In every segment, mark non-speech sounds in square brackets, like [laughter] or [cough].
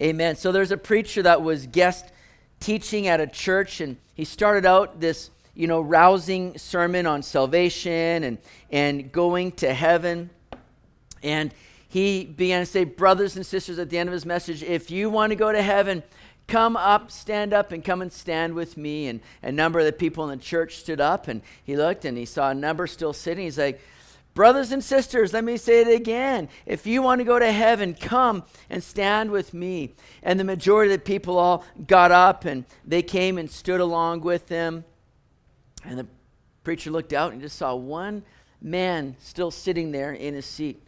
Amen. So there's a preacher that was guest teaching at a church, and he started out this, you know, rousing sermon on salvation and, and going to heaven. And he began to say, Brothers and sisters, at the end of his message, if you want to go to heaven, come up, stand up, and come and stand with me. And a number of the people in the church stood up, and he looked and he saw a number still sitting. He's like, Brothers and sisters, let me say it again. If you want to go to heaven, come and stand with me. And the majority of the people all got up and they came and stood along with them. And the preacher looked out and just saw one man still sitting there in his seat.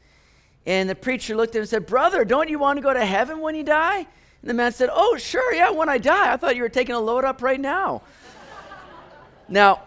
And the preacher looked at him and said, Brother, don't you want to go to heaven when you die? And the man said, Oh, sure, yeah, when I die. I thought you were taking a load up right now. [laughs] now,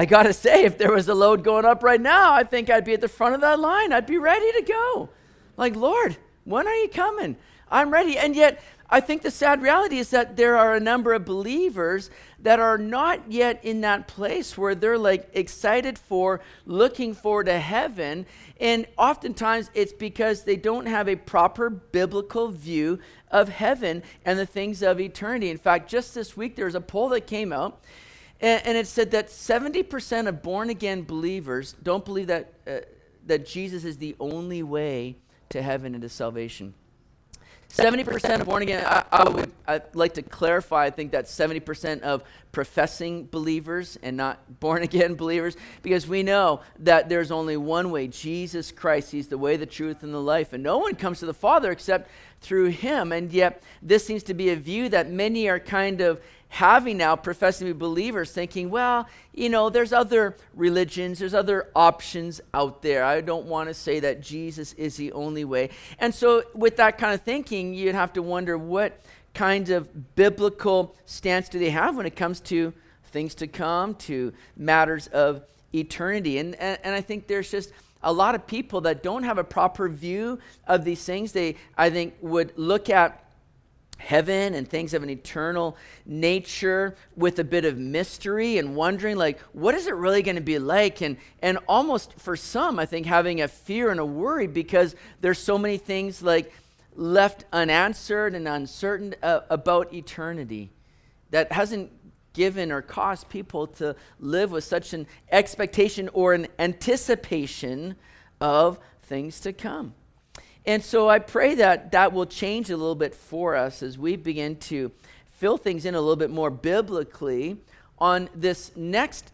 I got to say, if there was a load going up right now, I think I'd be at the front of that line. I'd be ready to go. Like, Lord, when are you coming? I'm ready. And yet, I think the sad reality is that there are a number of believers that are not yet in that place where they're like excited for, looking forward to heaven. And oftentimes it's because they don't have a proper biblical view of heaven and the things of eternity. In fact, just this week there was a poll that came out and, and it said that 70% of born again believers don't believe that, uh, that Jesus is the only way to heaven and to salvation. 70% of born again, I, I, would I'd like to clarify, I think that's 70% of professing believers and not [laughs] born again believers, because we know that there's only one way Jesus Christ. He's the way, the truth, and the life. And no one comes to the Father except through him. And yet, this seems to be a view that many are kind of having now professing to be believers thinking, well, you know, there's other religions, there's other options out there. I don't want to say that Jesus is the only way. And so, with that kind of thinking, you'd have to wonder what kind of biblical stance do they have when it comes to things to come, to matters of eternity. And, and, and I think there's just a lot of people that don't have a proper view of these things. They, I think, would look at heaven and things of an eternal nature with a bit of mystery and wondering like what is it really going to be like? And and almost for some i think having a fear and a worry because there's so many things like left unanswered and uncertain uh, about eternity that hasn't given or caused people to live with such an expectation or an anticipation of things to come and so I pray that that will change a little bit for us as we begin to fill things in a little bit more biblically on this next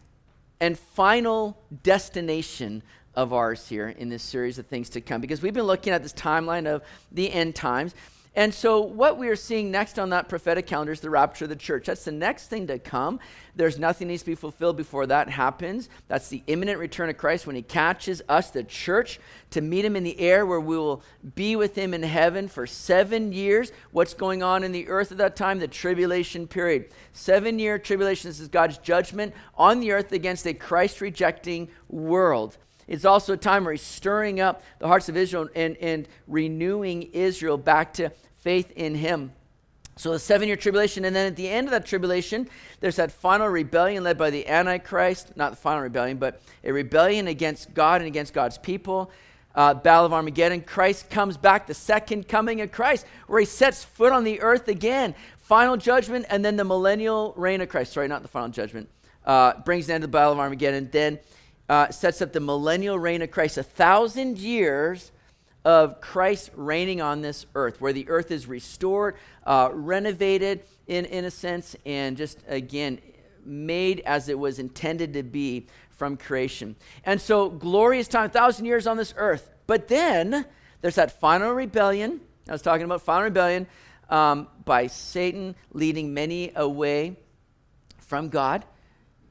and final destination of ours here in this series of things to come. Because we've been looking at this timeline of the end times. And so, what we are seeing next on that prophetic calendar is the rapture of the church. That's the next thing to come. There's nothing needs to be fulfilled before that happens. That's the imminent return of Christ when he catches us, the church, to meet him in the air where we will be with him in heaven for seven years. What's going on in the earth at that time? The tribulation period. Seven year tribulation. This is God's judgment on the earth against a Christ rejecting world. It's also a time where he's stirring up the hearts of Israel and, and renewing Israel back to faith in him. So the seven year tribulation, and then at the end of that tribulation, there's that final rebellion led by the Antichrist, not the final rebellion, but a rebellion against God and against God's people. Uh, Battle of Armageddon. Christ comes back, the second coming of Christ, where he sets foot on the earth again. Final judgment, and then the millennial reign of Christ. Sorry, not the final judgment. Uh, brings an end to the Battle of Armageddon. Then uh, sets up the millennial reign of Christ. A thousand years of Christ reigning on this earth, where the earth is restored, uh, renovated in, in a sense, and just again made as it was intended to be from creation. And so, glorious time, thousand years on this earth. But then there's that final rebellion. I was talking about final rebellion um, by Satan leading many away from God,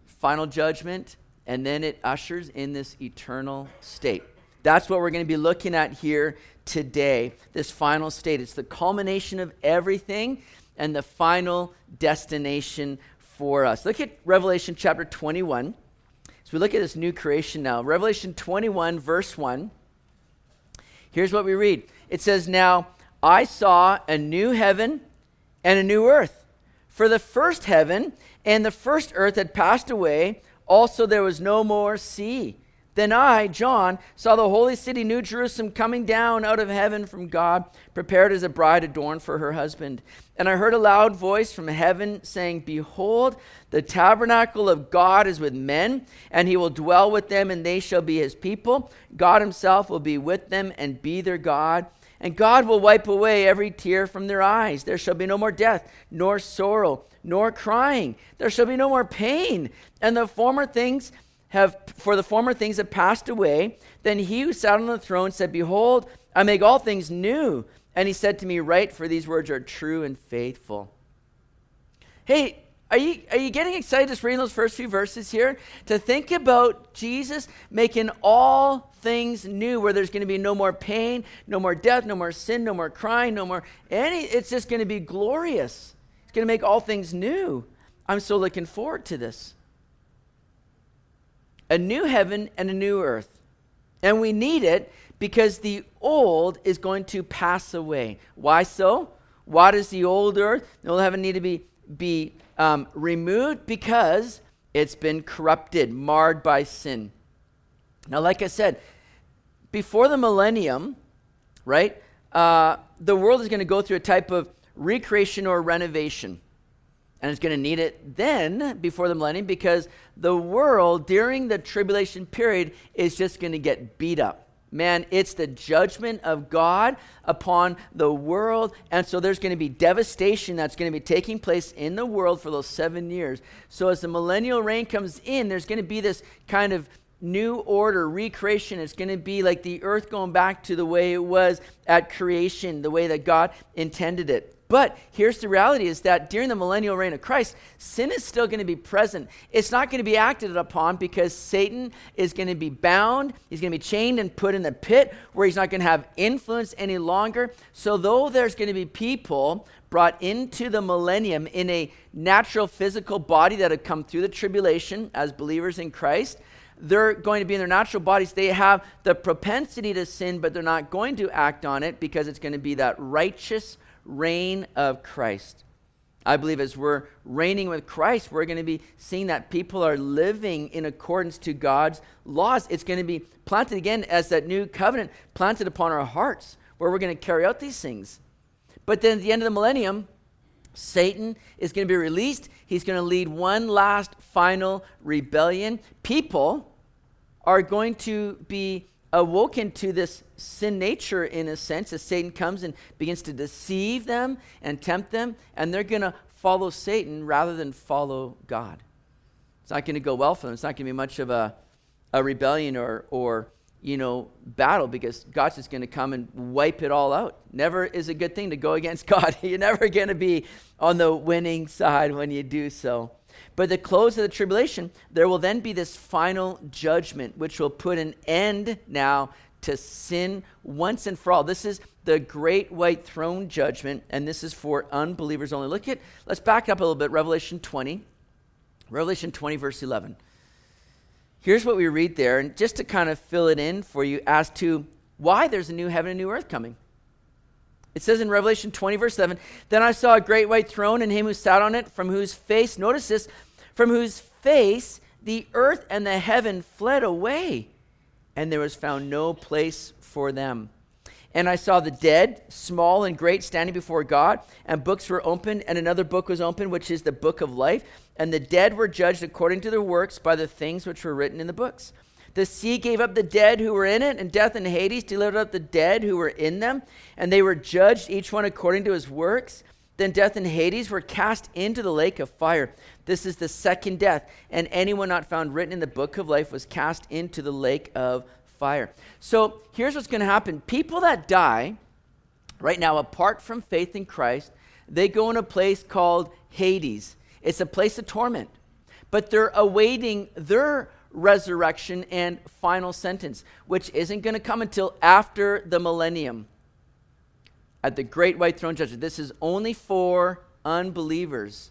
final judgment, and then it ushers in this eternal state. That's what we're going to be looking at here today, this final state. It's the culmination of everything and the final destination for us. Look at Revelation chapter 21. So we look at this new creation now. Revelation 21, verse 1. Here's what we read it says, Now I saw a new heaven and a new earth. For the first heaven and the first earth had passed away. Also, there was no more sea. Then I, John, saw the holy city, New Jerusalem, coming down out of heaven from God, prepared as a bride adorned for her husband. And I heard a loud voice from heaven saying, Behold, the tabernacle of God is with men, and he will dwell with them, and they shall be his people. God himself will be with them and be their God. And God will wipe away every tear from their eyes. There shall be no more death, nor sorrow, nor crying. There shall be no more pain. And the former things have for the former things have passed away. Then he who sat on the throne said, Behold, I make all things new. And he said to me, Write, for these words are true and faithful. Hey, are you, are you getting excited just reading those first few verses here? To think about Jesus making all things new, where there's going to be no more pain, no more death, no more sin, no more crying, no more any. It's just going to be glorious. It's going to make all things new. I'm so looking forward to this a new heaven and a new earth. And we need it because the old is going to pass away. Why so? Why does the old earth, the old heaven need to be, be um, removed? Because it's been corrupted, marred by sin. Now, like I said, before the millennium, right, uh, the world is going to go through a type of recreation or renovation and it's going to need it then before the millennium because the world during the tribulation period is just going to get beat up. Man, it's the judgment of God upon the world. And so there's going to be devastation that's going to be taking place in the world for those seven years. So as the millennial reign comes in, there's going to be this kind of new order, recreation. It's going to be like the earth going back to the way it was at creation, the way that God intended it. But here's the reality is that during the millennial reign of Christ, sin is still going to be present. It's not going to be acted upon because Satan is going to be bound. He's going to be chained and put in the pit where he's not going to have influence any longer. So, though there's going to be people brought into the millennium in a natural physical body that have come through the tribulation as believers in Christ, they're going to be in their natural bodies. They have the propensity to sin, but they're not going to act on it because it's going to be that righteous reign of Christ. I believe as we're reigning with Christ, we're going to be seeing that people are living in accordance to God's laws. It's going to be planted again as that new covenant planted upon our hearts, where we're going to carry out these things. But then at the end of the millennium, Satan is going to be released. He's going to lead one last final rebellion. People are going to be awoken to this sin nature in a sense as Satan comes and begins to deceive them and tempt them, and they're going to follow Satan rather than follow God. It's not going to go well for them. It's not going to be much of a, a rebellion or, or you know, battle because God's just going to come and wipe it all out. Never is a good thing to go against [laughs] God. You're never going to be on the winning side when you do so. But at the close of the tribulation, there will then be this final judgment, which will put an end now to sin once and for all. This is the great white throne judgment, and this is for unbelievers only. Look at, let's back up a little bit, Revelation 20. Revelation 20, verse 11. Here's what we read there, and just to kind of fill it in for you as to why there's a new heaven and new earth coming. It says in Revelation 20, verse 7 Then I saw a great white throne and him who sat on it, from whose face, notice this, from whose face the earth and the heaven fled away, and there was found no place for them. And I saw the dead, small and great, standing before God, and books were opened, and another book was opened, which is the book of life. And the dead were judged according to their works by the things which were written in the books. The sea gave up the dead who were in it, and death and Hades delivered up the dead who were in them, and they were judged, each one according to his works. Then death and Hades were cast into the lake of fire. This is the second death, and anyone not found written in the book of life was cast into the lake of fire. So here's what's going to happen people that die right now, apart from faith in Christ, they go in a place called Hades. It's a place of torment, but they're awaiting their resurrection, and final sentence, which isn't going to come until after the millennium at the great white throne judgment. This is only for unbelievers.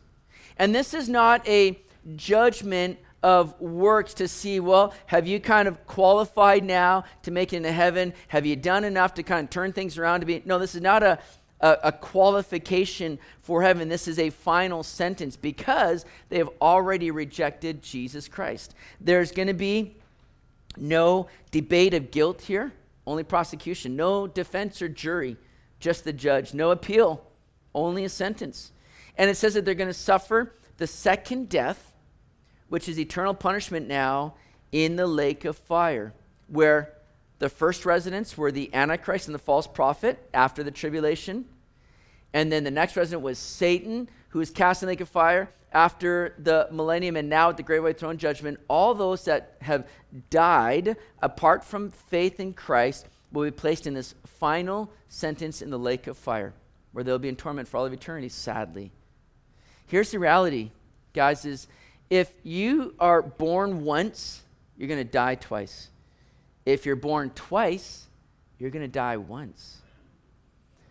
And this is not a judgment of works to see, well, have you kind of qualified now to make it into heaven? Have you done enough to kind of turn things around to be? No, this is not a, a, a, qualification for heaven. This is a final sentence because they have already rejected Jesus Christ. There's going to be No debate of guilt here, only prosecution. No defense or jury, just the judge. No appeal, only a sentence. And it says that they're going to suffer the second death, which is eternal punishment now in the lake of fire, where the first residents were the Antichrist and the false prophet after the tribulation. And then the next resident was Satan, who was cast in the lake of fire after the millennium and now at the great white throne judgment. All those that have died apart from faith in Christ will be placed in this final sentence in the lake of fire, where they'll be in torment for all of eternity, sadly. Here's the reality, guys, is if you are born once, you're going to die twice. If you're born twice, you're going to die once.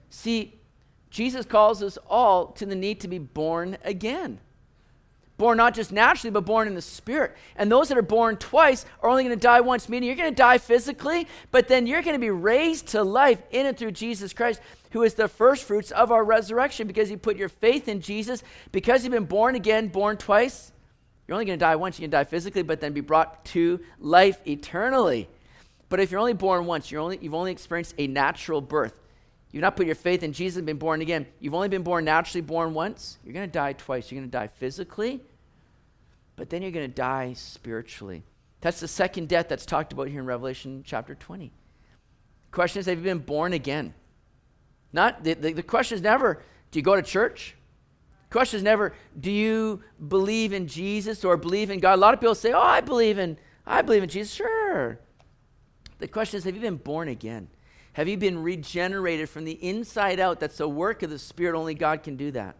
See, Jesus calls us all to the need to be born again. Born not just naturally, but born in the spirit. And those that are born twice are only going to die once, meaning you're going to die physically, but then you're going to be raised to life in and through Jesus Christ, who is the first fruits of our resurrection because you put your faith in Jesus. Because you've been born again, born twice, you're only going to die once. You can die physically, but then be brought to life eternally. But if you're only born once, you're only, you've only experienced a natural birth. You've not put your faith in Jesus and been born again. You've only been born naturally born once. You're going to die twice. You're going to die physically, but then you're going to die spiritually. That's the second death that's talked about here in Revelation chapter 20. The question is, have you been born again? Not the, the, the question is never, do you go to church? The question is never, do you believe in Jesus or believe in God? A lot of people say, oh, I believe in, I believe in Jesus. Sure. The question is, have you been born again? Have you been regenerated from the inside out? That's a work of the Spirit. Only God can do that.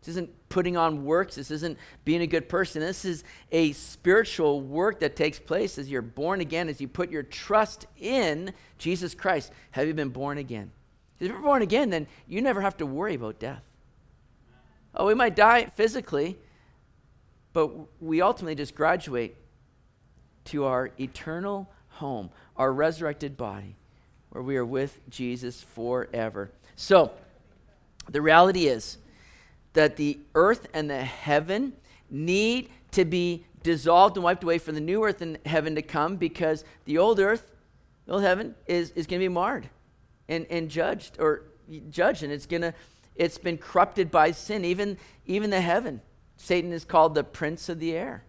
This isn't putting on works. This isn't being a good person. This is a spiritual work that takes place as you're born again, as you put your trust in Jesus Christ. Have you been born again? If you're born again, then you never have to worry about death. Oh, we might die physically, but we ultimately just graduate to our eternal home, our resurrected body, where we are with Jesus forever. So, the reality is that the earth and the heaven need to be dissolved and wiped away for the new earth and heaven to come because the old earth, the old heaven, is, is going to be marred and, and judged or judged, and it's going to it's been corrupted by sin, even, even the heaven. Satan is called the prince of the air.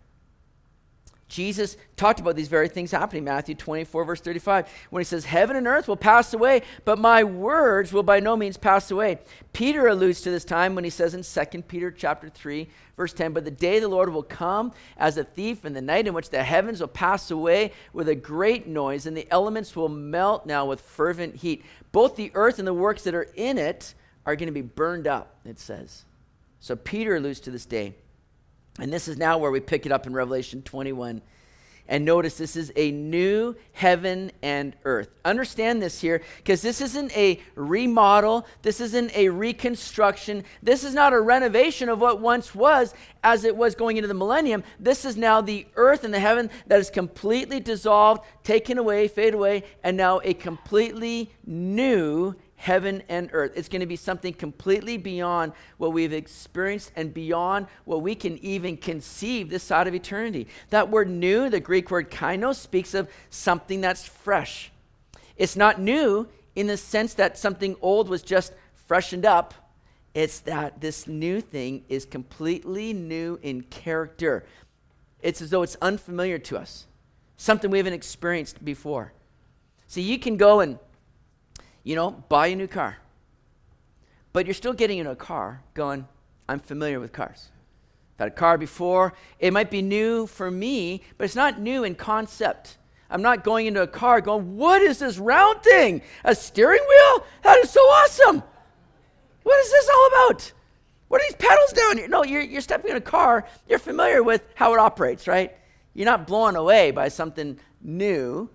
Jesus talked about these very things happening, Matthew 24, verse 35, when he says, Heaven and earth will pass away, but my words will by no means pass away. Peter alludes to this time when he says in 2 Peter chapter 3, verse 10, But the day the Lord will come as a thief in the night, in which the heavens will pass away with a great noise, and the elements will melt now with fervent heat. Both the earth and the works that are in it are going to be burned up, it says. So Peter alludes to this day. And this is now where we pick it up in Revelation 21. And notice this is a new heaven and earth. Understand this here, because this isn't a remodel, this isn't a reconstruction, this is not a renovation of what once was as it was going into the millennium. This is now the earth and the heaven that is completely dissolved, taken away, fade away, and now a completely new heaven and earth. It's going to be something completely beyond what we've experienced and beyond what we can even conceive this side of eternity. That word new, the Greek word kainos, speaks of something that's fresh. It's not new in the sense that something old was just freshened up. It's that this new thing is completely new in character. It's as though it's unfamiliar to us, something we haven't experienced before. See, you can go and you know, buy a new car. But you're still getting in a car going, I'm familiar with cars. I've had a car before. It might be new for me, but it's not new in concept. I'm not going into a car going, What is this round thing? A steering wheel? That is so awesome. What is this all about? What are these pedals doing here? No, you're, you're stepping in a car. You're familiar with how it operates, right? You're not blown away by something new.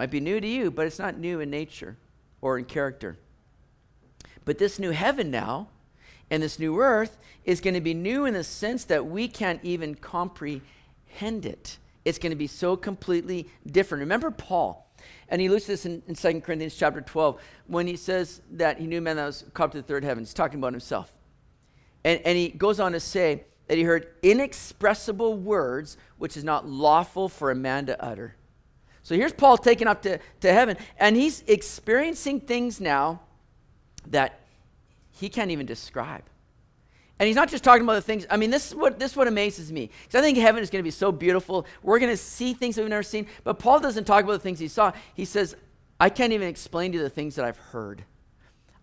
Might be new to you, but it's not new in nature or in character. But this new heaven now and this new earth is going to be new in the sense that we can't even comprehend it. It's going to be so completely different. Remember Paul, and he lists this in, in 2 Corinthians chapter 12 when he says that he knew man that was caught to the third heaven. He's talking about himself. And, and he goes on to say that he heard inexpressible words which is not lawful for a man to utter. So here's Paul taken up to, to heaven, and he's experiencing things now that he can't even describe. And he's not just talking about the things. I mean, this is what this is what amazes me. Because I think heaven is going to be so beautiful. We're going to see things that we've never seen. But Paul doesn't talk about the things he saw. He says, I can't even explain to you the things that I've heard.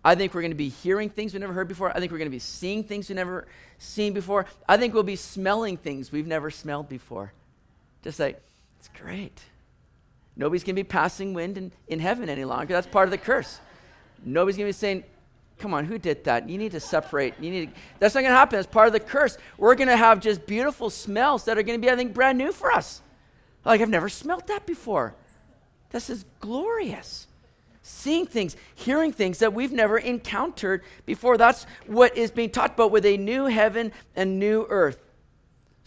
I think we're going to be hearing things we've never heard before. I think we're going to be seeing things we've never seen before. I think we'll be smelling things we've never smelled before. Just like, it's great. Nobody's going to be passing wind in, in heaven any longer. That's part of the curse. Nobody's going to be saying, Come on, who did that? You need to separate. You need to, that's not going to happen. That's part of the curse. We're going to have just beautiful smells that are going to be, I think, brand new for us. Like, I've never smelled that before. This is glorious. Seeing things, hearing things that we've never encountered before. That's what is being talked about with a new heaven and new earth.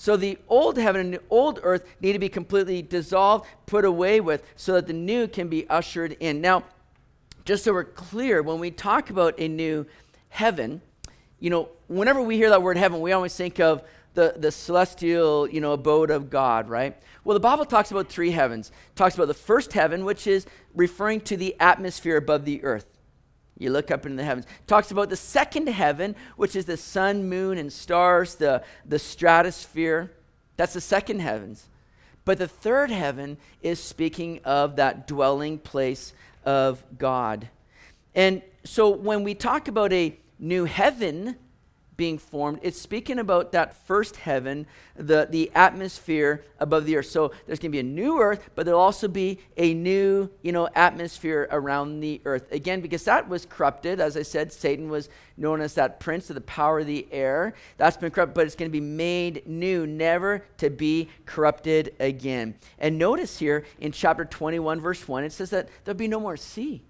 So the old heaven and the old earth need to be completely dissolved, put away with, so that the new can be ushered in. Now, just so we're clear, when we talk about a new heaven, you know, whenever we hear that word heaven, we always think of the, the celestial, you know, abode of God, right? Well, the Bible talks about three heavens. It talks about the first heaven, which is referring to the atmosphere above the earth. You look up into the heavens. Talks about the second heaven, which is the sun, moon, and stars, the, the stratosphere. That's the second heavens. But the third heaven is speaking of that dwelling place of God. And so when we talk about a new heaven, being formed, it's speaking about that first heaven, the, the atmosphere above the earth. So there's going to be a new earth, but there'll also be a new, you know, atmosphere around the earth. Again, because that was corrupted. As I said, Satan was known as that prince of the power of the air. That's been corrupted, but it's going to be made new, never to be corrupted again. And notice here in chapter 21, verse 1, it says that there'll be no more sea.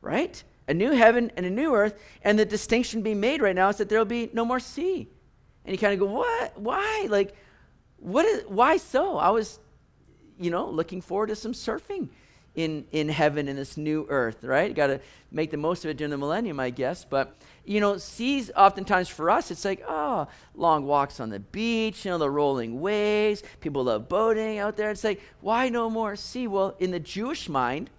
Right? A new heaven and a new earth, and the distinction being made right now is that there will be no more sea. And you kind of go, what? Why? Like, what is? Why so? I was, you know, looking forward to some surfing in in heaven in this new earth, right? Got to make the most of it during the millennium, I guess. But you know, seas oftentimes for us, it's like, oh, long walks on the beach, you know, the rolling waves. People love boating out there. It's like, why no more sea? Well, in the Jewish mind,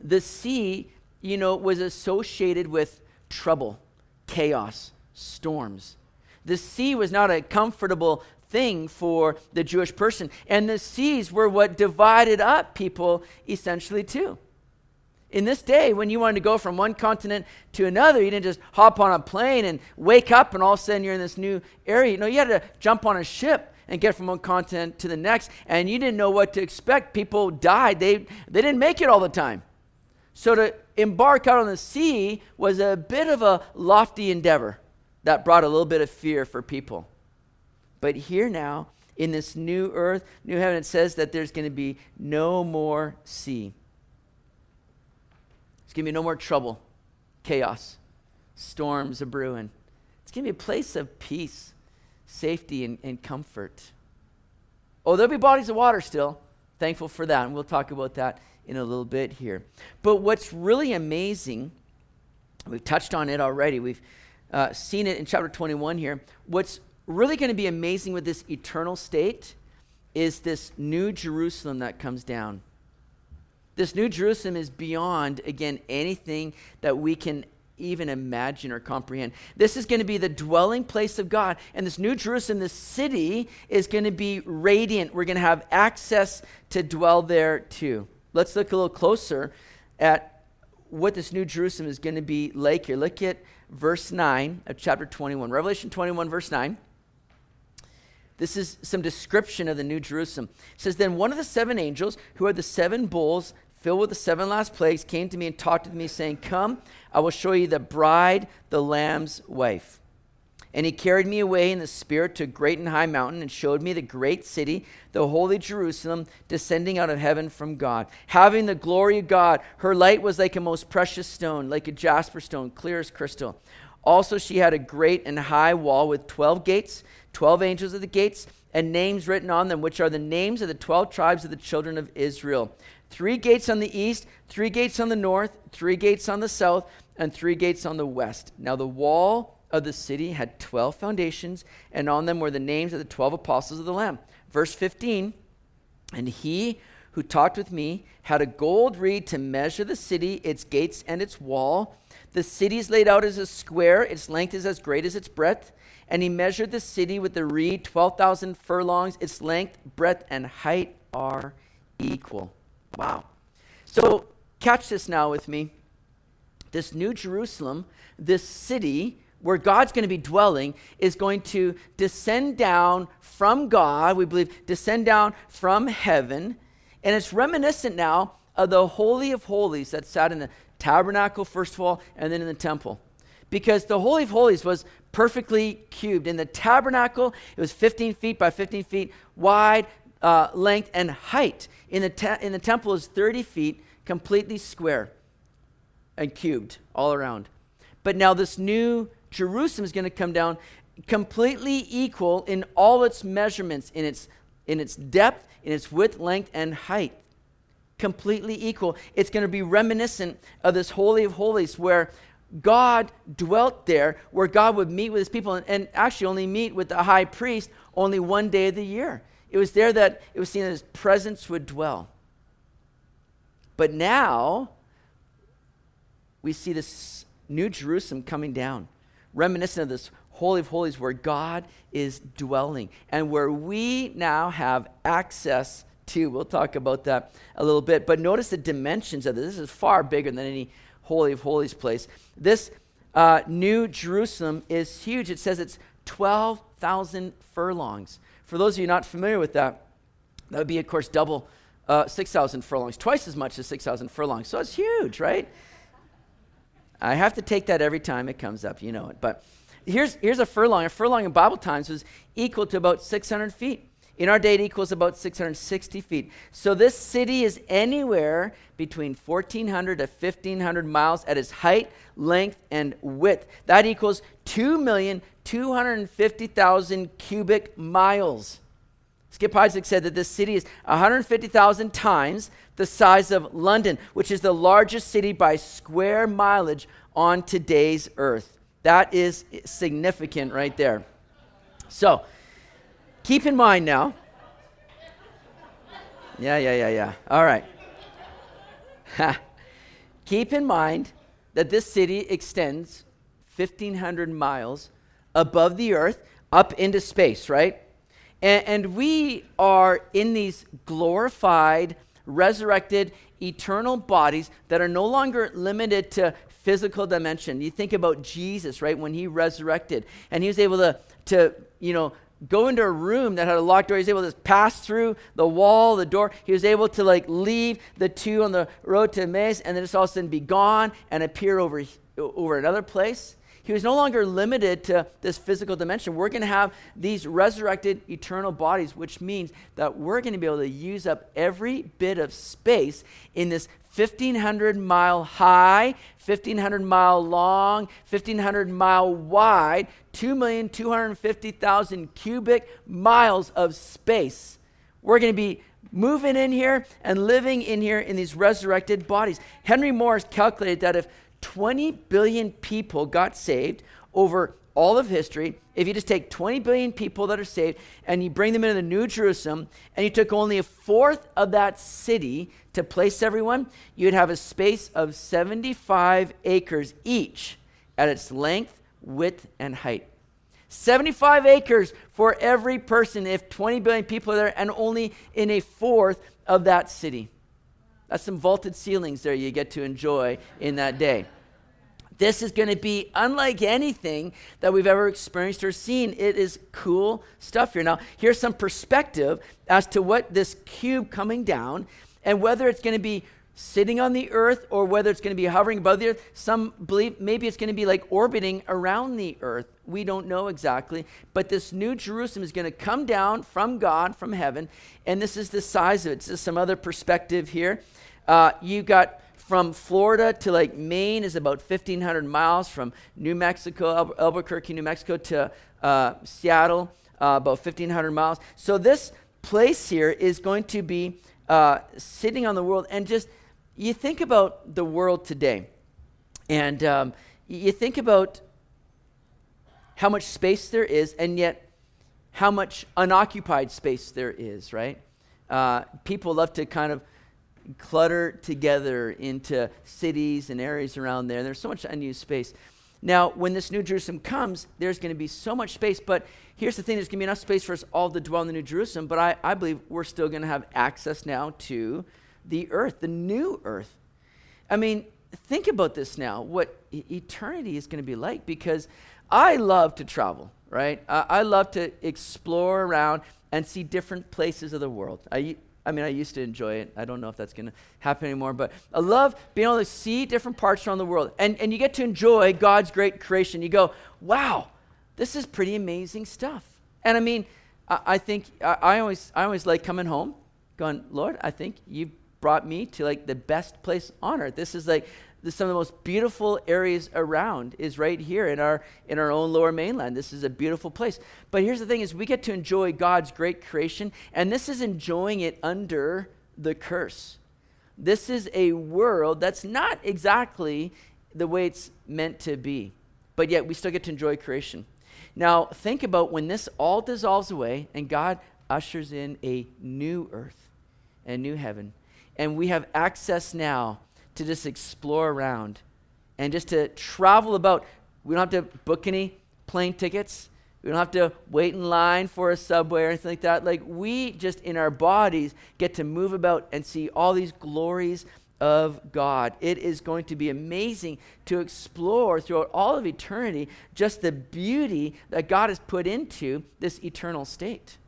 the sea you know, was associated with trouble, chaos, storms. The sea was not a comfortable thing for the Jewish person. And the seas were what divided up people essentially too. In this day, when you wanted to go from one continent to another, you didn't just hop on a plane and wake up and all of a sudden you're in this new area. You know, you had to jump on a ship and get from one continent to the next, and you didn't know what to expect. People died. They, they didn't make it all the time. So to embark out on the sea was a bit of a lofty endeavor that brought a little bit of fear for people. But here now, in this new earth, new heaven, it says that there's going to be no more sea. It's going to be no more trouble, chaos, storms a brewing. It's going to be a place of peace, safety, and, and comfort. Oh, there'll be bodies of water still. Thankful for that, and we'll talk about that in a little bit here. But what's really amazing, we've touched on it already, we've uh, seen it in chapter 21 here. What's really going to be amazing with this eternal state is this new Jerusalem that comes down. This new Jerusalem is beyond, again, anything that we can even imagine or comprehend. This is going to be the dwelling place of God. And this new Jerusalem, this city, is going to be radiant. We're going to have access to dwell there too. Let's look a little closer at what this New Jerusalem is going to be like here. Look at verse 9 of chapter 21. Revelation 21, verse 9. This is some description of the New Jerusalem. It says, Then one of the seven angels who had the seven bowls filled with the seven last plagues came to me and talked with me, saying, Come, I will show you the bride, the Lamb's wife. And he carried me away in the spirit to a great and high mountain and showed me the great city, the holy Jerusalem, descending out of heaven from God, having the glory of God. Her light was like a most precious stone, like a jasper stone, clear as crystal. Also, she had a great and high wall with 12 gates, 12 angels at the gates, and names written on them, which are the names of the 12 tribes of the children of Israel. Three gates on the east, three gates on the north, three gates on the south, and three gates on the west. Now, the wall of the city had 12 foundations, and on them were the names of the 12 apostles of the Lamb. Verse 15 And he who talked with me had a gold reed to measure the city, its gates, and its wall. The city is laid out as a square, its length is as great as its breadth. And he measured the city with the reed, 12,000 furlongs. Its length, breadth, and height are equal. Wow. So, catch this now with me. This New Jerusalem, this city where God's going to be dwelling, is going to descend down from God, we believe, descend down from heaven. And it's reminiscent now of the Holy of Holies that sat in the tabernacle, first of all, and then in the temple. Because the Holy of Holies was perfectly cubed. In the tabernacle, it was 15 feet by 15 feet wide, uh, length, and height. In the, te- in the temple is 30 feet, completely square and cubed all around. But now this new Jerusalem is going to come down completely equal in all its measurements, in its, in its depth, in its width, length, and height. Completely equal. It's going to be reminiscent of this Holy of Holies where God dwelt there, where God would meet with his people and, and actually only meet with the high priest only one day of the year. It was there that it was seen that his presence would dwell. But now, we see this new Jerusalem coming down, reminiscent of this Holy of Holies where God is dwelling and where we now have access to. We'll talk about that a little bit. But notice the dimensions of this. This is far bigger than any Holy of Holies place. This uh, new Jerusalem is huge. It says it's 12,000 furlongs. For those of you not familiar with that, that would be, of course, double uh, 6,000 furlongs, twice as much as 6,000 furlongs. So it's huge, right? I have to take that every time it comes up, you know it. But here's, here's a furlong. A furlong in Bible times was equal to about 600 feet. In our day, it equals about 660 feet. So this city is anywhere between 1,400 to 1,500 miles at its height, length, and width. That equals 2,250,000 cubic miles. Skip Heitzig said that this city is 150,000 times the size of London, which is the largest city by square mileage on today's earth. That is significant right there. So, keep in mind now. Yeah, yeah, yeah, yeah. All right. [laughs] keep in mind that this city extends 1,500 miles above the earth up into space, right? And, and we are in these glorified, resurrected, eternal bodies that are no longer limited to physical dimension. You think about Jesus, right? When he resurrected and he was able to, to you know, go into a room that had a locked door. He was able to pass through the wall, the door. He was able to like leave the two on the road to Emmaus and then just all of a sudden be gone and appear over, over another place. He was no longer limited to this physical dimension. We're going to have these resurrected eternal bodies, which means that we're going to be able to use up every bit of space in this 1,500 mile high, 1,500 mile long, 1,500 mile wide, 2,250,000 cubic miles of space. We're going to be moving in here and living in here in these resurrected bodies. Henry Morris calculated that if 20 billion people got saved over all of history, if you just take 20 billion people that are saved and you bring them into the New Jerusalem and you took only a fourth of that city to place everyone, you'd have a space of 75 acres each at its length, width, and height. 75 acres for every person if 20 billion people are there and only in a fourth of that city. That's some vaulted ceilings there you get to enjoy in that day. This is going to be unlike anything that we've ever experienced or seen. It is cool stuff here. Now, here's some perspective as to what this cube coming down and whether it's going to be sitting on the earth or whether it's going to be hovering above the earth. Some believe maybe it's going to be like orbiting around the earth. We don't know exactly. But this new Jerusalem is going to come down from God, from heaven, and this is the size of it. This is some other perspective here. Uh, you got from Florida to like Maine is about 1,500 miles. From New Mexico, Al- Albuquerque, New Mexico to uh, Seattle, uh, about 1,500 miles. So this place here is going to be uh, sitting on the world. And just, you think about the world today. And um, you think about how much space there is, and yet how much unoccupied space there is, right? Uh, people love to kind of clutter together into cities and areas around there. There's so much unused space. Now, when this New Jerusalem comes, there's going to be so much space, but here's the thing there's going to be enough space for us all to dwell in the New Jerusalem, but I, I believe we're still going to have access now to the earth, the new earth. I mean, think about this now, what eternity is going to be like, because I love to travel, right? Uh, I love to explore around and see different places of the world. I, I mean, I used to enjoy it. I don't know if that's going to happen anymore, but I love being able to see different parts around the world. And, and you get to enjoy God's great creation. You go, wow, this is pretty amazing stuff. And I mean, I, I think I, I, always, I always like coming home going, Lord, I think you brought me to like the best place on earth. This is like some of the most beautiful areas around is right here in our in our own lower mainland. This is a beautiful place. But here's the thing is we get to enjoy god's great creation and this is enjoying it under the curse. This is a world that's not exactly the way it's meant to be but yet we still get to enjoy creation. Now think about when this all dissolves away and god ushers in a new earth and new heaven. And we have access now to just explore around and just to travel about. We don't have to book any plane tickets. We don't have to wait in line for a subway or anything like that. Like, we just in our bodies get to move about and see all these glories of God. It is going to be amazing to explore throughout all of eternity just the beauty that God has put into this eternal state.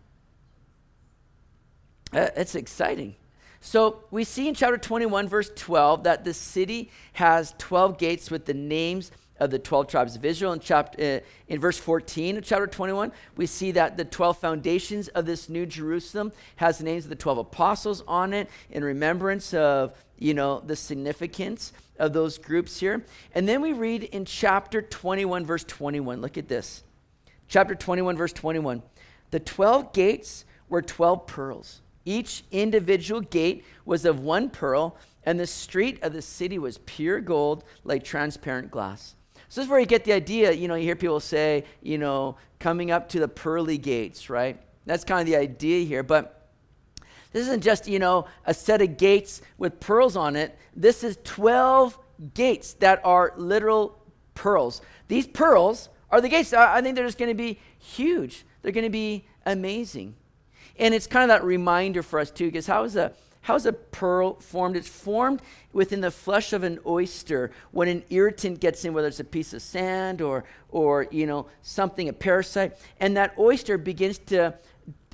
Uh, it's exciting. So we see in chapter 21, verse 12, that the city has 12 gates with the names of the 12 tribes of Israel. In, chapter, uh, in verse 14 of chapter 21, we see that the 12 foundations of this new Jerusalem has the names of the 12 apostles on it in remembrance of, you know, the significance of those groups here. And then we read in chapter 21, verse 21. Look at this. Chapter 21, verse 21. The 12 gates were 12 pearls each individual gate was of one pearl, and the street of the city was pure gold, like transparent glass. So this is where you get the idea. You know, you hear people say, you know, coming up to the pearly gates, right? That's kind of the idea here. But this isn't just, you know, a set of gates with pearls on it. This is 12 gates that are literal pearls. These pearls are the gates. I think they're just going to be huge. They're going to be amazing. And it's kind of that reminder for us too, because how is a how is a pearl formed? It's formed within the flesh of an oyster when an irritant gets in, whether it's a piece of sand or or you know something, a parasite, and that oyster begins to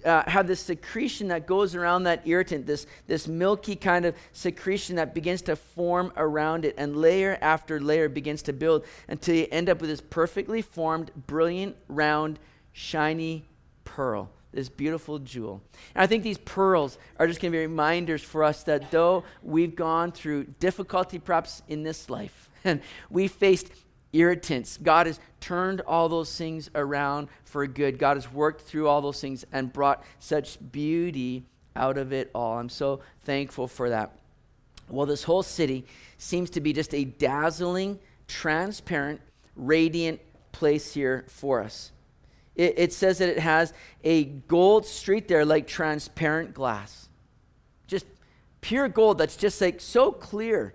uh, have this secretion that goes around that irritant, this, this milky kind of secretion that begins to form around it, and layer after layer begins to build until you end up with this perfectly formed, brilliant, round, shiny pearl this beautiful jewel. And I think these pearls are just going to be reminders for us that though we've gone through difficulty perhaps in this life [laughs] and we faced irritants, God has turned all those things around for good. God has worked through all those things and brought such beauty out of it all. I'm so thankful for that. Well, this whole city seems to be just a dazzling, transparent, radiant place here for us it, it says that it has a gold street there like transparent glass. Just pure gold that's just like so clear.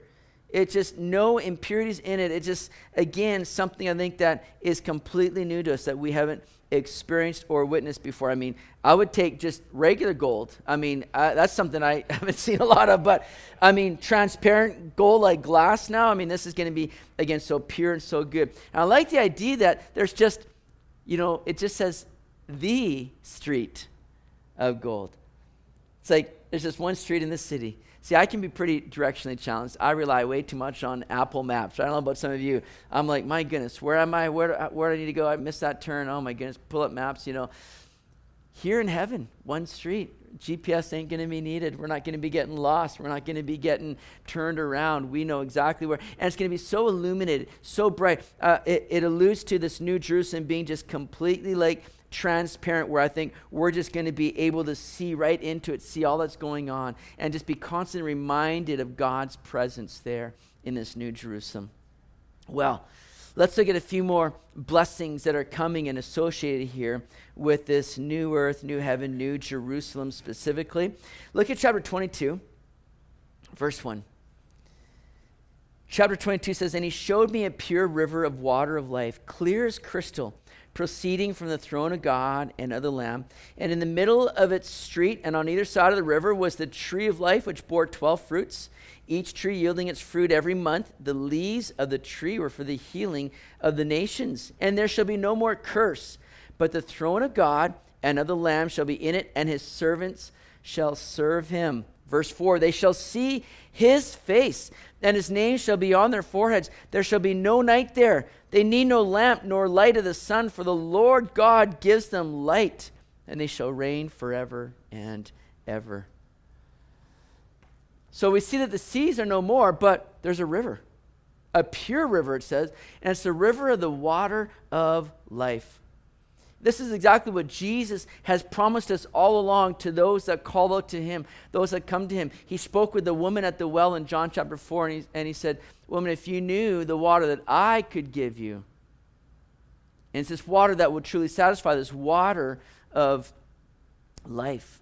It's just no impurities in it. It's just, again, something I think that is completely new to us that we haven't experienced or witnessed before. I mean, I would take just regular gold. I mean, uh, that's something I [laughs] haven't seen a lot of, but I mean, transparent gold like glass now. I mean, this is going to be, again, so pure and so good. And I like the idea that there's just you know, it just says the street of gold. It's like there's just one street in this city. See, I can be pretty directionally challenged. I rely way too much on Apple Maps. I don't know about some of you. I'm like, my goodness, where am I? Where, where do I need to go? I missed that turn. Oh, my goodness. Pull up maps, you know. Here in heaven, one street. GPS ain't going to be needed. We're not going to be getting lost. We're not going to be getting turned around. We know exactly where. And it's going to be so illuminated, so bright. Uh, it, it alludes to this New Jerusalem being just completely like transparent, where I think we're just going to be able to see right into it, see all that's going on, and just be constantly reminded of God's presence there in this New Jerusalem. Well, let's look at a few more blessings that are coming and associated here with this new earth, new heaven, new Jerusalem specifically. Look at chapter 22, verse 1. Chapter 22 says, And he showed me a pure river of water of life, clear as crystal, proceeding from the throne of God and of the Lamb. And in the middle of its street and on either side of the river was the tree of life, which bore 12 fruits, each tree yielding its fruit every month. The leaves of the tree were for the healing of the nations. And there shall be no more curse, but the throne of God and of the Lamb shall be in it, and his servants shall serve him. Verse 4 They shall see his face, and his name shall be on their foreheads. There shall be no night there. They need no lamp nor light of the sun, for the Lord God gives them light, and they shall reign forever and ever. So we see that the seas are no more, but there's a river, a pure river, it says, and it's the river of the water of life. This is exactly what Jesus has promised us all along to those that call out to him, those that come to him. He spoke with the woman at the well in John chapter 4, and he, and he said, Woman, if you knew the water that I could give you, and it's this water that will truly satisfy, this water of life.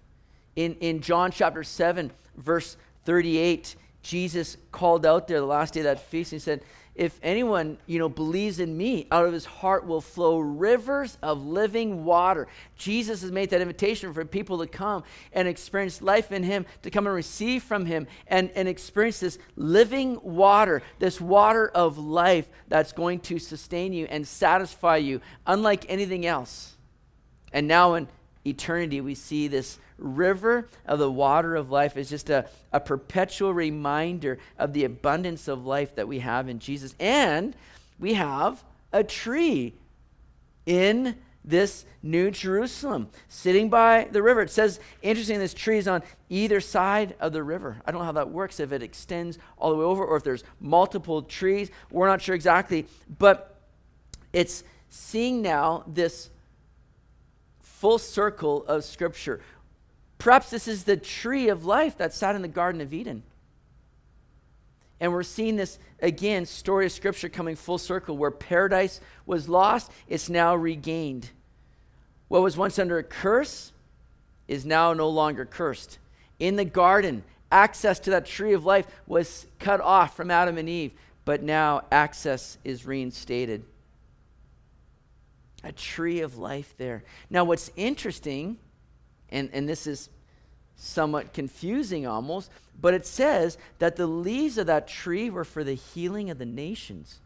In, in John chapter 7, verse 38, Jesus called out there the last day of that feast, and he said, if anyone you know believes in me out of his heart will flow rivers of living water. Jesus has made that invitation for people to come and experience life in him to come and receive from him and, and experience this living water this water of life that's going to sustain you and satisfy you unlike anything else. And now in eternity we see this river of the water of life is just a, a perpetual reminder of the abundance of life that we have in Jesus. And we have a tree in this new Jerusalem sitting by the river. It says, interesting, this tree is on either side of the river. I don't know how that works, if it extends all the way over or if there's multiple trees. We're not sure exactly. But it's seeing now this full circle of Scripture Perhaps this is the tree of life that sat in the Garden of Eden. And we're seeing this again, story of Scripture coming full circle where paradise was lost, it's now regained. What was once under a curse is now no longer cursed. In the garden, access to that tree of life was cut off from Adam and Eve, but now access is reinstated. A tree of life there. Now, what's interesting and, and this is somewhat confusing almost, but it says that the leaves of that tree were for the healing of the nations.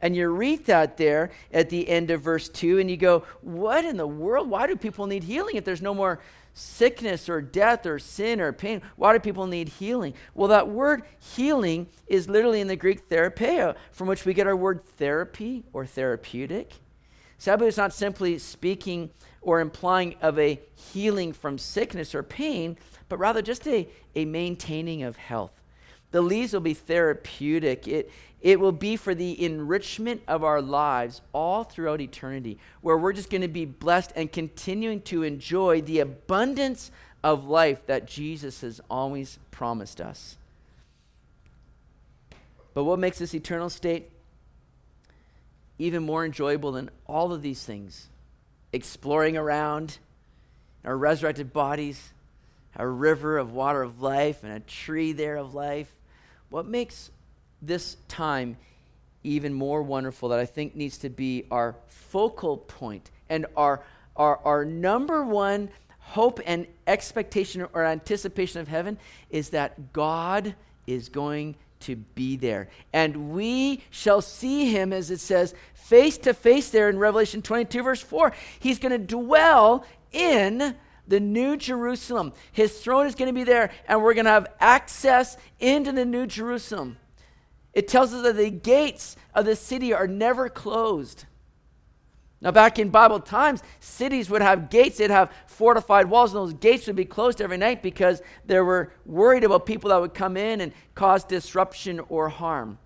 And you read that there at the end of verse 2, and you go, What in the world? Why do people need healing if there's no more sickness or death or sin or pain? Why do people need healing? Well, that word healing is literally in the Greek therapia, from which we get our word therapy or therapeutic. Sadly, is not simply speaking or implying of a healing from sickness or pain, but rather just a, a maintaining of health. The leaves will be therapeutic. It, it will be for the enrichment of our lives all throughout eternity, where we're just going to be blessed and continuing to enjoy the abundance of life that Jesus has always promised us. But what makes this eternal state even more enjoyable than all of these things exploring around our resurrected bodies, a river of water of life, and a tree there of life. What makes this time even more wonderful that I think needs to be our focal point and our, our, our number one hope and expectation or anticipation of heaven is that God is going to be there. And we shall see him, as it says, face to face there in Revelation 22, verse 4. He's going to dwell in the new Jerusalem. His throne is going to be there, and we're going to have access into the new Jerusalem. It tells us that the gates of the city are never closed. Now, back in Bible times, cities would have gates, they'd have fortified walls, and those gates would be closed every night because they were worried about people that would come in and cause disruption or harm.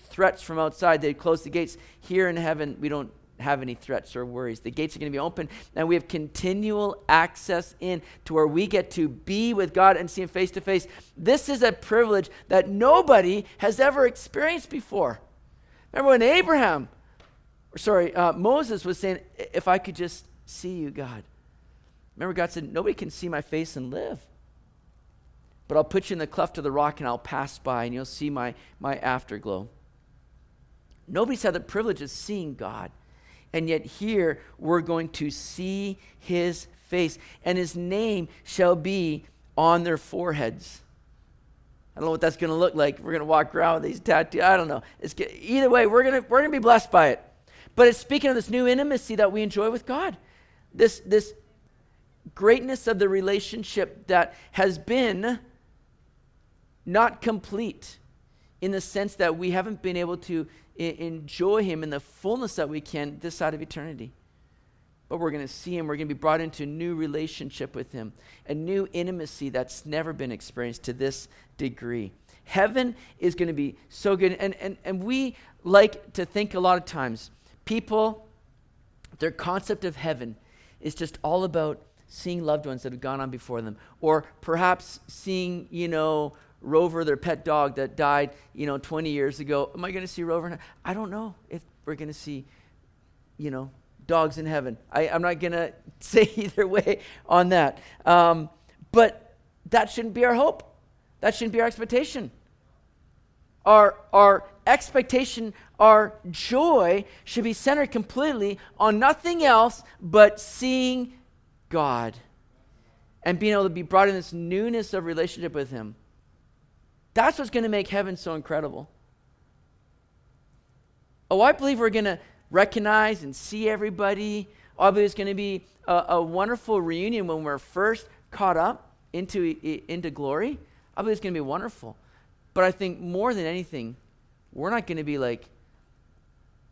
Threats from outside, they'd close the gates. Here in heaven, we don't have any threats or worries. The gates are going to be open, and we have continual access in to where we get to be with God and see Him face to face. This is a privilege that nobody has ever experienced before. Remember when Abraham sorry, uh, Moses was saying, if I could just see you, God. Remember, God said, nobody can see my face and live. But I'll put you in the cleft of the rock and I'll pass by and you'll see my, my afterglow. Nobody's had the privilege of seeing God. And yet, here we're going to see his face, and his name shall be on their foreheads. I don't know what that's going to look like. We're going to walk around with these tattoos. I don't know. It's, either way, we're going to we're going to be blessed by it. But it's speaking of this new intimacy that we enjoy with God. This, this greatness of the relationship that has been not complete in the sense that we haven't been able to I- enjoy Him in the fullness that we can this side of eternity. But we're going to see Him. We're going to be brought into a new relationship with Him, a new intimacy that's never been experienced to this degree. Heaven is going to be so good. And, and, and we like to think a lot of times, people, their concept of heaven is just all about seeing loved ones that have gone on before them, or perhaps seeing, you know, Rover, their pet dog that died, you know, 20 years ago. Am I going to see Rover? I don't know if we're going to see, you know, dogs in heaven. I, am not going [laughs] to say either way on that. Um, but that shouldn't be our hope. That shouldn't be our expectation. Our, our expectation, our joy should be centered completely on nothing else but seeing God and being able to be brought in this newness of relationship with Him. That's what's going to make heaven so incredible. Oh, I believe we're going to recognize and see everybody. I believe it's going to be a, a, wonderful reunion when we're first caught up into, into glory. I believe it's going to be wonderful. But I think more than anything, we're not going to be like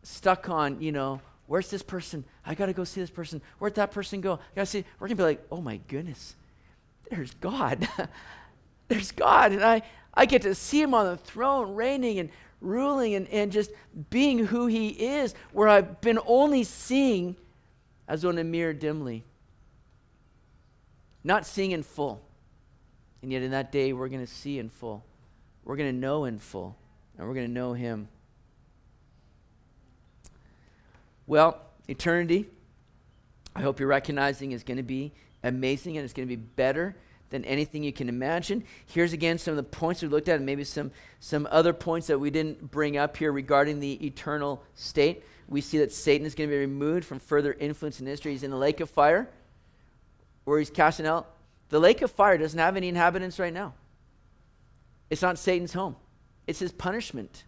stuck on, you know, where's this person? I got to go see this person. Where'd that person go? I got to see. We're going to be like, oh my goodness, there's God. [laughs] there's God. And I, I get to see him on the throne, reigning and ruling and, and just being who he is, where I've been only seeing as on a mirror dimly, not seeing in full. And yet, in that day, we're going to see in full. We're going to know in full, and we're going to know him. Well, eternity, I hope you're recognizing, is going to be amazing and it's going to be better than anything you can imagine. Here's again some of the points we looked at, and maybe some, some other points that we didn't bring up here regarding the eternal state. We see that Satan is going to be removed from further influence in history. He's in the lake of fire, where he's casting out. The lake of fire doesn't have any inhabitants right now. It's not Satan's home, it's his punishment.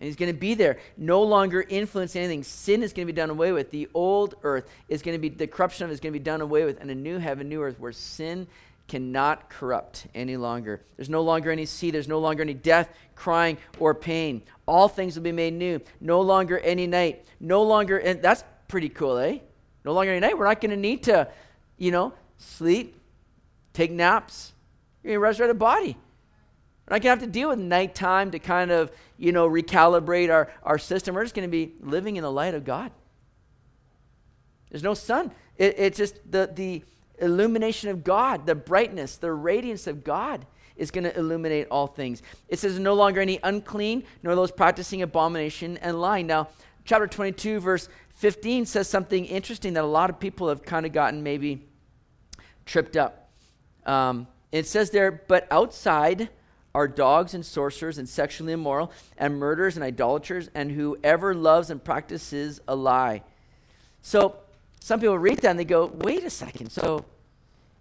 And he's going to be there, no longer influence anything. Sin is going to be done away with. The old earth is going to be, the corruption of it is going to be done away with, and a new heaven, new earth where sin cannot corrupt any longer. There's no longer any sea, there's no longer any death, crying, or pain. All things will be made new. No longer any night. No longer, and that's pretty cool, eh? No longer any night. We're not going to need to, you know, sleep, take naps. You're going to resurrect a body. We're not going to have to deal with nighttime to kind of, you know, recalibrate our, our system. We're just going to be living in the light of God. There's no sun. It, it's just the, the illumination of God, the brightness, the radiance of God is going to illuminate all things. It says, no longer any unclean, nor those practicing abomination and lying. Now, chapter 22, verse 15 says something interesting that a lot of people have kind of gotten maybe tripped up. Um, it says there, but outside are dogs and sorcerers and sexually immoral and murderers and idolaters and whoever loves and practices a lie. So some people read that and they go, wait a second. So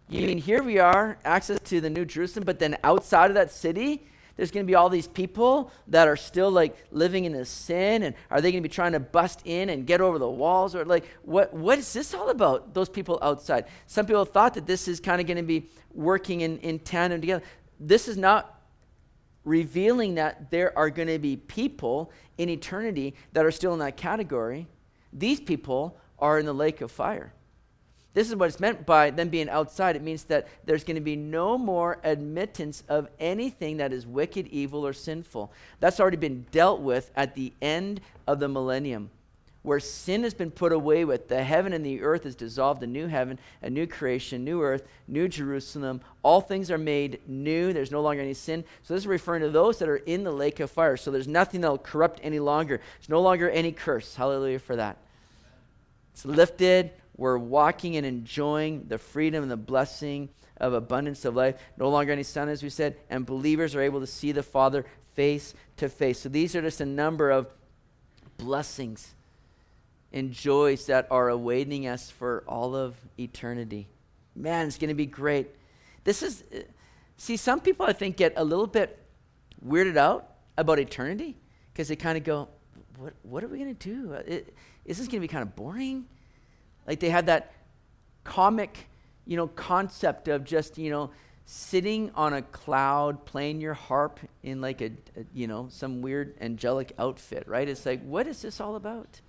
you mean here we are, access to the New Jerusalem, but then outside of that city, there's going to be all these people that are still like living in this sin and are they going to be trying to bust in and get over the walls or like what what is this all about those people outside some people thought that this is kind of going to be working in, in tandem together this is not revealing that there are going to be people in eternity that are still in that category. These people are in the lake of fire. This is what it's meant by them being outside. It means that there's going to be no more admittance of anything that is wicked, evil, or sinful. That's already been dealt with at the end of the millennium where sin has been put away with. The heaven and the earth is dissolved, a new heaven, a new creation, new earth, new Jerusalem. All things are made new. There's no longer any sin. So this is referring to those that are in the lake of fire. So there's nothing that will corrupt any longer. There's no longer any curse. Hallelujah for that. It's lifted. We're walking and enjoying the freedom and the blessing of abundance of life. No longer any sun, as we said, and believers are able to see the Father face to face. So these are just a number of blessings and joys that are awaiting us for all of eternity. Man, it's going to be great. This is, see, some people I think get a little bit weirded out about eternity because they kind of go, what, what are we going to do? It, is this going to be kind of boring? Like they have that comic you know, concept of just, you know, sitting on a cloud playing your harp in like a, a, you know some weird angelic outfit right it's like what is this all about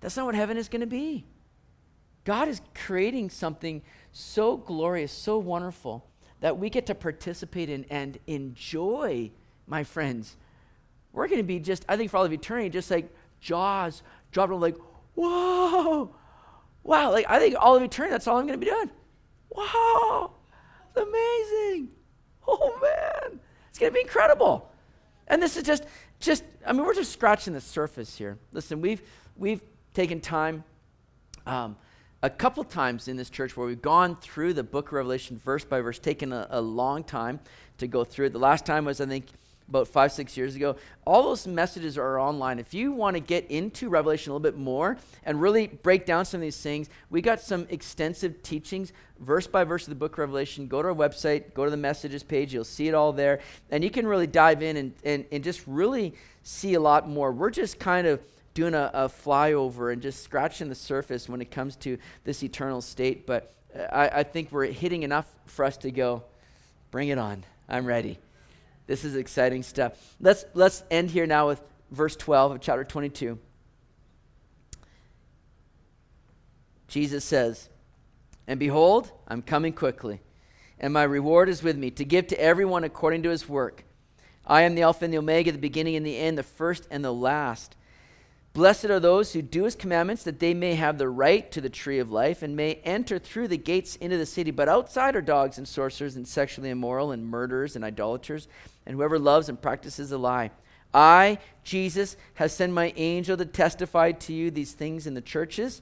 that's not what heaven is going to be god is creating something so glorious so wonderful that we get to participate in and enjoy my friends we're going to be just i think for all of eternity just like jaws dropping like whoa wow like i think all of eternity that's all i'm going to be doing Wow, it's amazing. Oh man, it's going to be incredible. And this is just, just, I mean, we're just scratching the surface here. Listen, we've, we've taken time, um, a couple times in this church where we've gone through the book of Revelation verse by verse, taken a, a long time to go through it. The last time was, I think, about five, six years ago. All those messages are online. If you want to get into Revelation a little bit more and really break down some of these things, we got some extensive teachings, verse by verse of the book of Revelation. Go to our website, go to the messages page, you'll see it all there. And you can really dive in and, and, and just really see a lot more. We're just kind of doing a, a flyover and just scratching the surface when it comes to this eternal state. But I, I think we're hitting enough for us to go, bring it on. I'm ready. This is exciting stuff. Let's, let's end here now with verse 12 of chapter 22. Jesus says, And behold, I'm coming quickly, and my reward is with me to give to everyone according to his work. I am the Alpha and the Omega, the beginning and the end, the first and the last. Blessed are those who do his commandments, that they may have the right to the tree of life and may enter through the gates into the city. But outside are dogs and sorcerers and sexually immoral and murderers and idolaters and whoever loves and practices a lie. I, Jesus, have sent my angel to testify to you these things in the churches.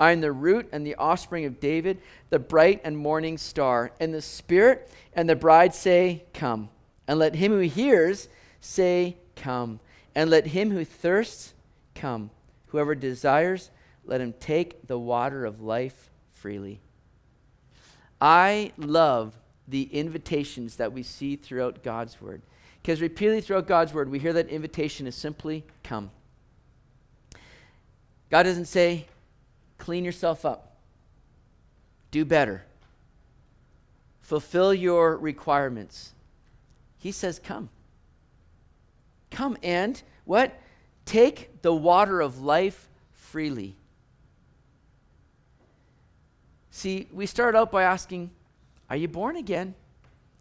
I am the root and the offspring of David, the bright and morning star. And the Spirit and the bride say, Come. And let him who hears say, Come. And let him who thirsts Come, whoever desires, let him take the water of life freely. I love the invitations that we see throughout God's word. Because repeatedly throughout God's word, we hear that invitation is simply come. God doesn't say, clean yourself up, do better, fulfill your requirements. He says, come. Come and what? Take the water of life freely. See, we start out by asking, Are you born again?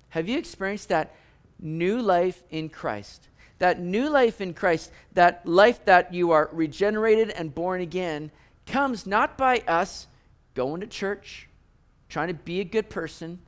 Have you experienced that new life in Christ? That new life in Christ, that life that you are regenerated and born again, comes not by us going to church, trying to be a good person.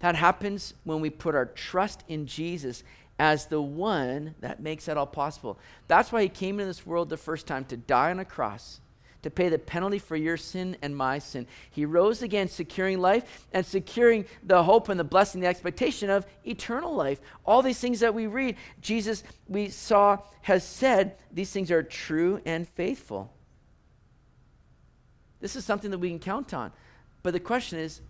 That happens when we put our trust in Jesus as the one that makes that all possible. That's why he came into this world the first time to die on a cross, to pay the penalty for your sin and my sin. He rose again, securing life and securing the hope and the blessing, the expectation of eternal life. All these things that we read, Jesus, we saw, has said these things are true and faithful. This is something that we can count on. But the question is,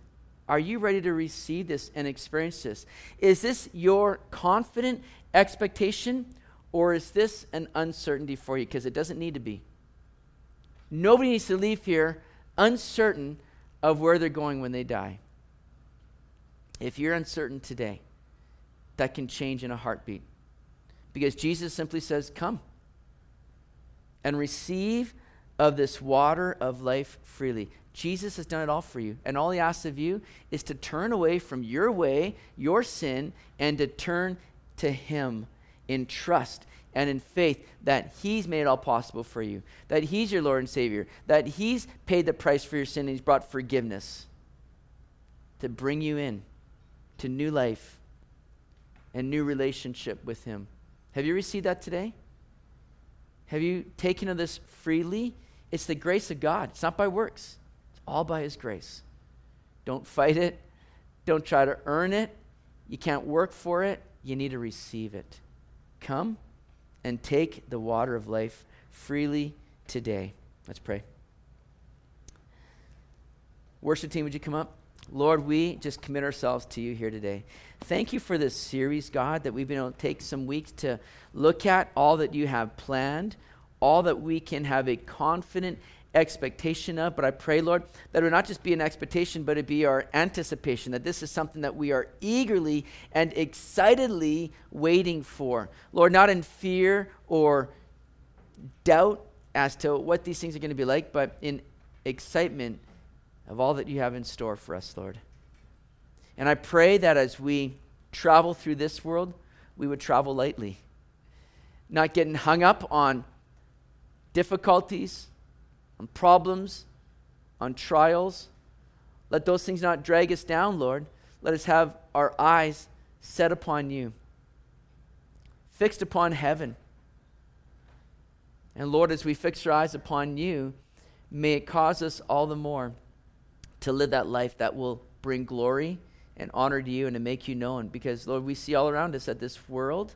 are you ready to receive this and experience this? Is this your confident expectation or is this an uncertainty for you? Because it doesn't need to be. Nobody needs to leave here uncertain of where they're going when they die. If you're uncertain today, that can change in a heartbeat. Because Jesus simply says, Come and receive of this water of life freely. Jesus has done it all for you. And all he asks of you is to turn away from your way, your sin, and to turn to him in trust, and in faith that He's made it all possible for you, that He's your Lord and Savior, that He's paid the price for your sin and He's brought forgiveness to bring you in to new life and new relationship with Him. Have you received that today? Have you taken of this freely? It's the grace of God. It's not by works, it's all by His grace. Don't fight it, don't try to earn it. You can't work for it. You need to receive it. Come and take the water of life freely today. Let's pray. Worship team, would you come up? Lord, we just commit ourselves to you here today. Thank you for this series, God, that we've been able to take some weeks to look at all that you have planned, all that we can have a confident expectation of. But I pray, Lord, that it would not just be an expectation, but it be our anticipation, that this is something that we are eagerly and excitedly waiting for. Lord, not in fear or doubt as to what these things are going to be like, but in excitement of all that you have in store for us, Lord. And I pray that as we travel through this world, we would travel lightly, not getting hung up on difficulties, on problems, on trials. Let those things not drag us down, Lord. Let us have our eyes set upon you, fixed upon heaven. And Lord, as we fix our eyes upon you, may it cause us all the more to live that life that will bring glory and honor to you and to make you known. Because, Lord, we see all around us that this world,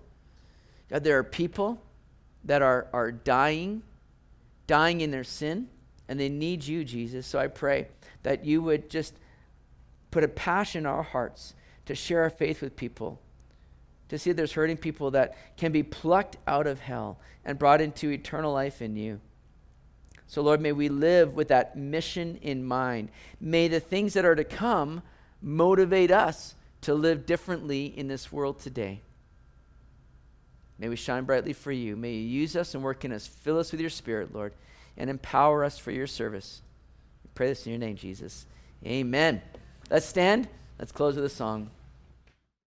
God, there are people that are, are dying, dying in their sin, and they need you, Jesus. So I pray that you would just put a passion in our hearts to share our faith with people, to see there's hurting people that can be plucked out of hell and brought into eternal life in you. So, Lord, may we live with that mission in mind. May the things that are to come motivate us to live differently in this world today. May we shine brightly for you. May you use us and work in us. Fill us with your spirit, Lord, and empower us for your service. We pray this in your name, Jesus. Amen. Let's stand. Let's close with a song.